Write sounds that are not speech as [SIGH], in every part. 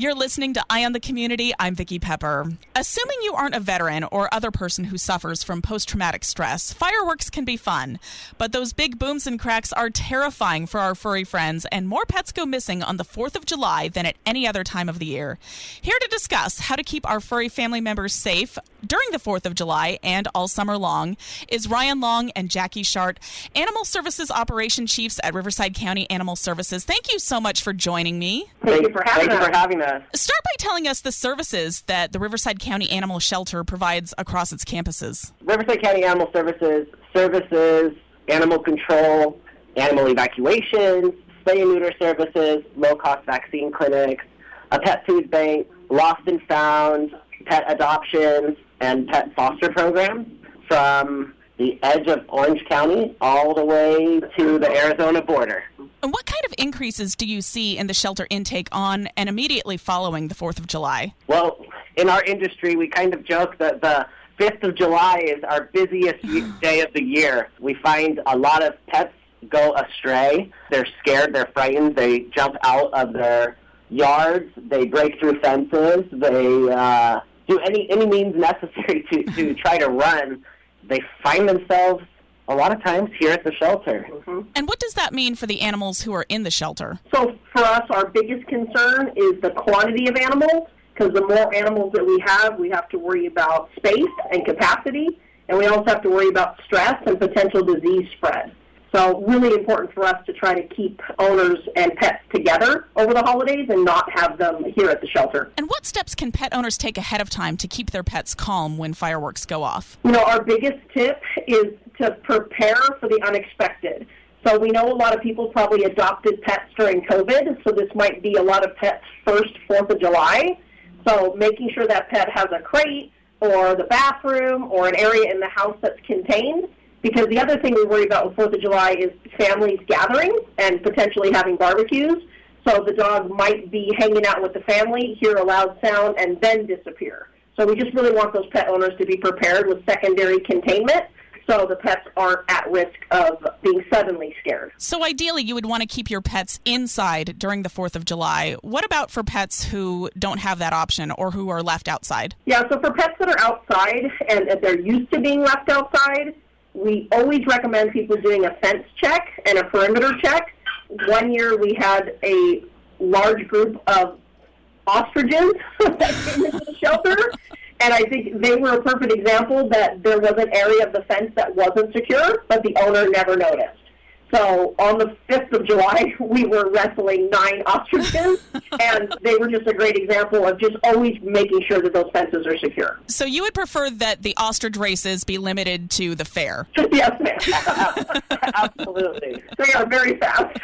You're listening to Eye on the Community. I'm Vicki Pepper. Assuming you aren't a veteran or other person who suffers from post traumatic stress, fireworks can be fun. But those big booms and cracks are terrifying for our furry friends, and more pets go missing on the 4th of July than at any other time of the year. Here to discuss how to keep our furry family members safe during the 4th of July and all summer long is Ryan Long and Jackie Schart, Animal Services Operation Chiefs at Riverside County Animal Services. Thank you so much for joining me. Thank you for having Thank us. you for having us. Start by telling us the services that the Riverside County Animal Shelter provides across its campuses. Riverside County Animal Services services animal control, animal evacuations, spay and neuter services, low cost vaccine clinics, a pet food bank, lost and found, pet adoptions, and pet foster programs from the edge of Orange County all the way to the Arizona border. And what kind of increases do you see in the shelter intake on and immediately following the 4th of July? Well, in our industry, we kind of joke that the 5th of July is our busiest [SIGHS] day of the year. We find a lot of pets go astray. They're scared, they're frightened, they jump out of their yards, they break through fences, they uh, do any, any means necessary to, to [LAUGHS] try to run. They find themselves a lot of times here at the shelter. Mm-hmm. And what does that mean for the animals who are in the shelter? So for us, our biggest concern is the quantity of animals, because the more animals that we have, we have to worry about space and capacity, and we also have to worry about stress and potential disease spread. So really important for us to try to keep owners and pets together over the holidays and not have them here at the shelter. And what steps can pet owners take ahead of time to keep their pets calm when fireworks go off? You know, our biggest tip is to prepare for the unexpected. So we know a lot of people probably adopted pets during COVID, so this might be a lot of pets' first 4th of July. So making sure that pet has a crate or the bathroom or an area in the house that's contained. Because the other thing we worry about with 4th of July is families gathering and potentially having barbecues. So the dog might be hanging out with the family, hear a loud sound, and then disappear. So we just really want those pet owners to be prepared with secondary containment so the pets aren't at risk of being suddenly scared. So ideally, you would want to keep your pets inside during the 4th of July. What about for pets who don't have that option or who are left outside? Yeah, so for pets that are outside and if they're used to being left outside, we always recommend people doing a fence check and a perimeter check. One year we had a large group of ostriches that came into the shelter, and I think they were a perfect example that there was an area of the fence that wasn't secure, but the owner never noticed. So on the 5th of July, [LAUGHS] we were wrestling nine ostriches, [LAUGHS] and they were just a great example of just always making sure that those fences are secure. So you would prefer that the ostrich races be limited to the fair? [LAUGHS] yes, ma'am. Absolutely. They are very fast.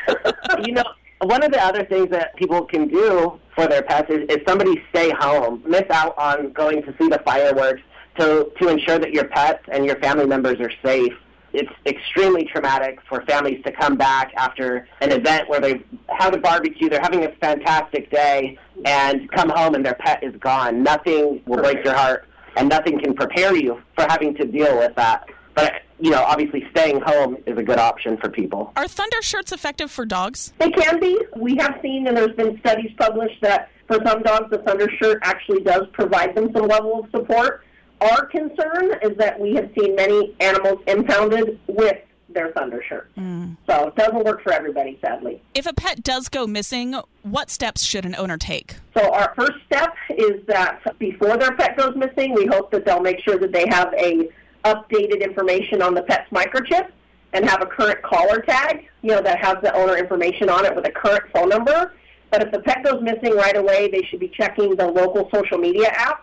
you know, one of the other things that people can do for their pets is, is somebody stay home, miss out on going to see the fireworks to, to ensure that your pets and your family members are safe. It's extremely traumatic for families to come back after an event where they've a barbecue, they're having a fantastic day, and come home and their pet is gone. Nothing will break your heart, and nothing can prepare you for having to deal with that. But, you know, obviously staying home is a good option for people. Are thunder shirts effective for dogs? They can be. We have seen, and there's been studies published that for some dogs, the thunder shirt actually does provide them some level of support. Our concern is that we have seen many animals impounded with their thunder shirt. Hmm. So it doesn't work for everybody, sadly. If a pet does go missing, what steps should an owner take? So our first step is that before their pet goes missing, we hope that they'll make sure that they have a updated information on the pet's microchip and have a current collar tag, you know, that has the owner information on it with a current phone number. But if the pet goes missing right away, they should be checking the local social media apps.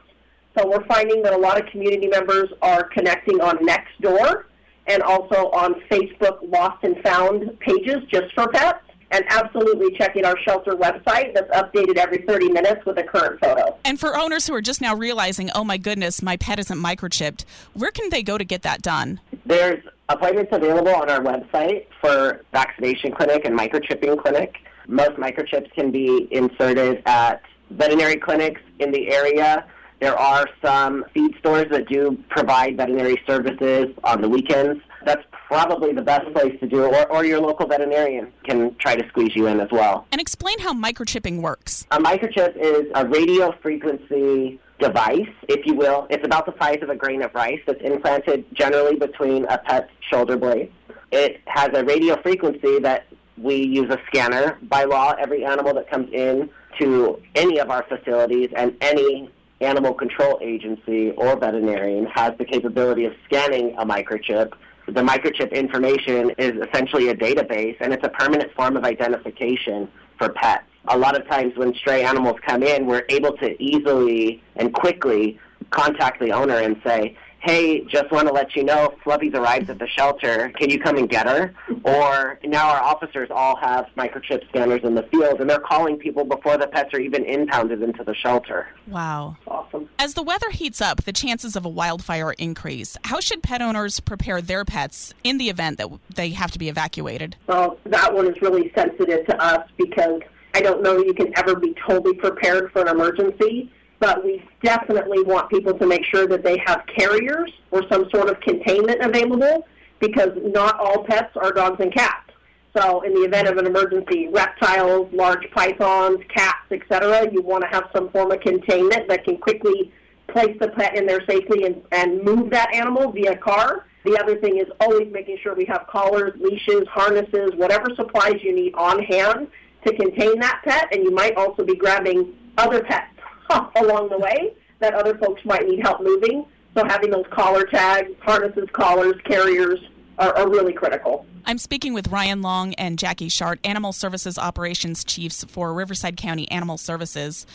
So we're finding that a lot of community members are connecting on Nextdoor and also on Facebook Lost and Found pages just for pets and absolutely checking our shelter website that's updated every 30 minutes with a current photo. And for owners who are just now realizing, oh my goodness, my pet isn't microchipped, where can they go to get that done? There's appointments available on our website for vaccination clinic and microchipping clinic. Most microchips can be inserted at veterinary clinics in the area. There are some feed stores that do provide veterinary services on the weekends. That's probably the best place to do it, or, or your local veterinarian can try to squeeze you in as well. And explain how microchipping works. A microchip is a radio frequency device, if you will. It's about the size of a grain of rice that's implanted generally between a pet's shoulder blade. It has a radio frequency that we use a scanner. By law, every animal that comes in to any of our facilities and any animal control agency or veterinarian has the capability of scanning a microchip. The microchip information is essentially a database and it's a permanent form of identification for pets. A lot of times when stray animals come in, we're able to easily and quickly contact the owner and say, hey, just want to let you know Flubby's arrived at the shelter. Can you come and get her? Or now our officers all have microchip scanners in the field, and they're calling people before the pets are even impounded into the shelter. Wow. Awesome. As the weather heats up, the chances of a wildfire increase. How should pet owners prepare their pets in the event that they have to be evacuated? Well, that one is really sensitive to us because I don't know you can ever be totally prepared for an emergency, but we definitely want people to make sure that they have carriers or some sort of containment available because not all pets are dogs and cats. So in the event of an emergency, reptiles, large pythons, cats, etc., you want to have some form of containment that can quickly place the pet in there safely and, and move that animal via car. The other thing is always making sure we have collars, leashes, harnesses, whatever supplies you need on hand to contain that pet, and you might also be grabbing other pets [LAUGHS] along the way that other folks might need help moving. So having those collar tags, harnesses, collars, carriers are, are really critical. I'm speaking with Ryan Long and Jackie Schart, Animal Services Operations Chiefs for Riverside County Animal Services.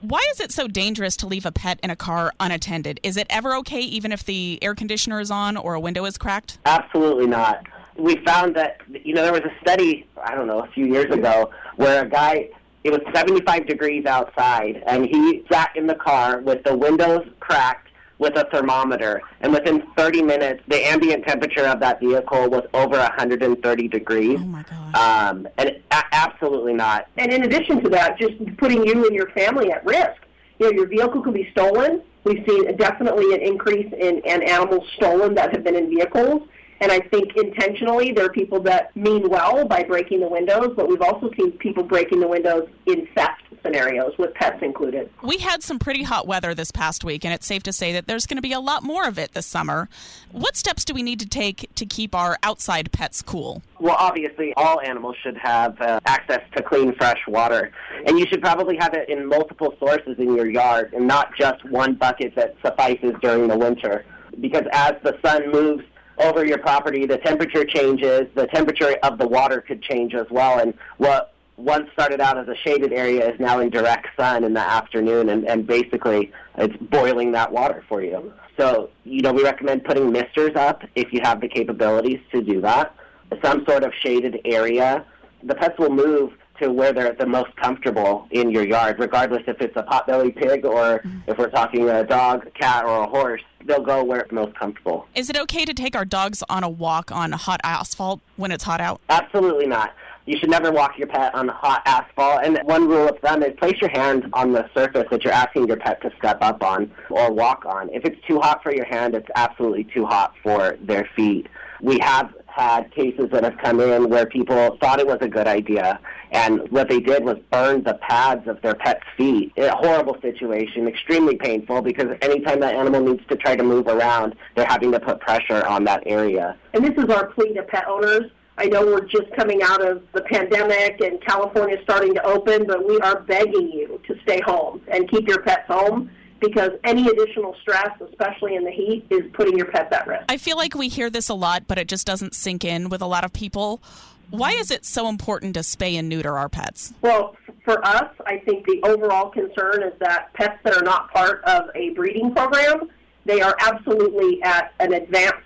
Why is it so dangerous to leave a pet in a car unattended? Is it ever okay even if the air conditioner is on or a window is cracked? Absolutely not. We found that, you know, there was a study, I don't know, a few years ago, where a guy, it was 75 degrees outside, and he sat in the car with the windows cracked with a thermometer, and within 30 minutes, the ambient temperature of that vehicle was over 130 degrees. Oh my God. Um, and it, a- absolutely not. And in addition to that, just putting you and your family at risk. You know, your vehicle could be stolen. We've seen definitely an increase in, in animals stolen that have been in vehicles. And I think intentionally there are people that mean well by breaking the windows, but we've also seen people breaking the windows in theft scenarios with pets included. We had some pretty hot weather this past week, and it's safe to say that there's going to be a lot more of it this summer. What steps do we need to take to keep our outside pets cool? Well, obviously, all animals should have uh, access to clean, fresh water. And you should probably have it in multiple sources in your yard and not just one bucket that suffices during the winter. Because as the sun moves over your property, the temperature changes, the temperature of the water could change as well. And what once started out as a shaded area is now in direct sun in the afternoon, and, and basically it's boiling that water for you. So, you know, we recommend putting misters up if you have the capabilities to do that. Some sort of shaded area. The pets will move to where they're the most comfortable in your yard, regardless if it's a potbelly pig or if we're talking a dog, cat, or a horse. They'll go where it's most comfortable. Is it okay to take our dogs on a walk on hot asphalt when it's hot out? Absolutely not. You should never walk your pet on hot asphalt. And one rule of thumb is place your hand on the surface that you're asking your pet to step up on or walk on. If it's too hot for your hand, it's absolutely too hot for their feet. We have had cases that have come in where people thought it was a good idea, and what they did was burn the pads of their pet's feet. A horrible situation, extremely painful because anytime that animal needs to try to move around, they're having to put pressure on that area. And this is our plea to pet owners. I know we're just coming out of the pandemic and California is starting to open, but we are begging you to stay home and keep your pets home because any additional stress, especially in the heat, is putting your pets at risk. I feel like we hear this a lot, but it just doesn't sink in with a lot of people. Why is it so important to spay and neuter our pets? Well, for us, I think the overall concern is that pets that are not part of a breeding program, they are absolutely at an advanced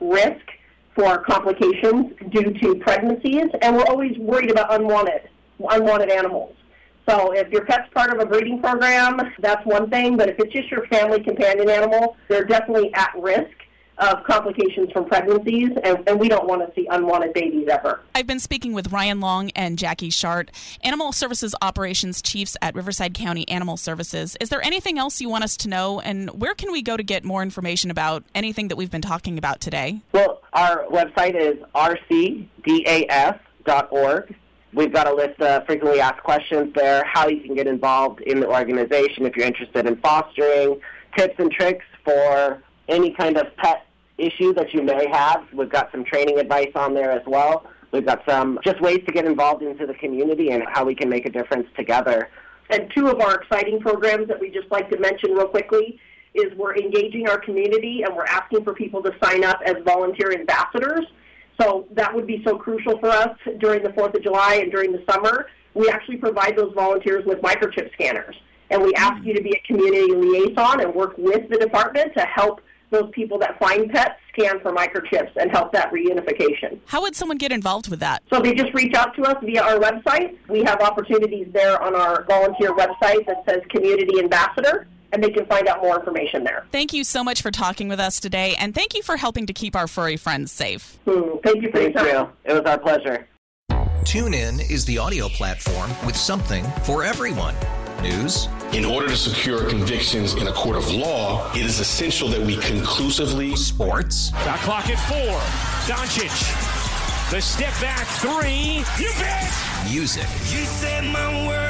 risk for complications due to pregnancies, and we're always worried about unwanted unwanted animals. So if your pet's part of a breeding program, that's one thing, but if it's just your family companion animal, they're definitely at risk of complications from pregnancies, and, and, we don't want to see unwanted babies ever. I've been speaking with Ryan Long and Jackie Schart, Animal Services Operations Chiefs at Riverside County Animal Services. Is there anything else you want us to know, and where can we go to get more information about anything that we've been talking about today? Well, our website is rcdas.org. We've got a list of frequently asked questions there, how you can get involved in the organization if you're interested in fostering, tips and tricks for any kind of pet issue that you may have. We've got some training advice on there as well. We've got some just ways to get involved into the community and how we can make a difference together. And two of our exciting programs that we just like to mention real quickly is we're engaging our community and we're asking for people to sign up as volunteer ambassadors. So that would be so crucial for us during the 4th of July and during the summer. We actually provide those volunteers with microchip scanners. And we ask you to be a community liaison and work with the department to help those people that find pets scan for microchips and help that reunification. How would someone get involved with that? So they just reach out to us via our website. We have opportunities there on our volunteer website that says Community Ambassador and they can find out more information there. Thank you so much for talking with us today, and thank you for helping to keep our furry friends safe. Mm, thank you for thank your time. You. It was our pleasure. TuneIn is the audio platform with something for everyone. News. In order to secure convictions in a court of law, it is essential that we conclusively. Sports. The clock at four. Doncic. The step back three. You bet. Music. You set my world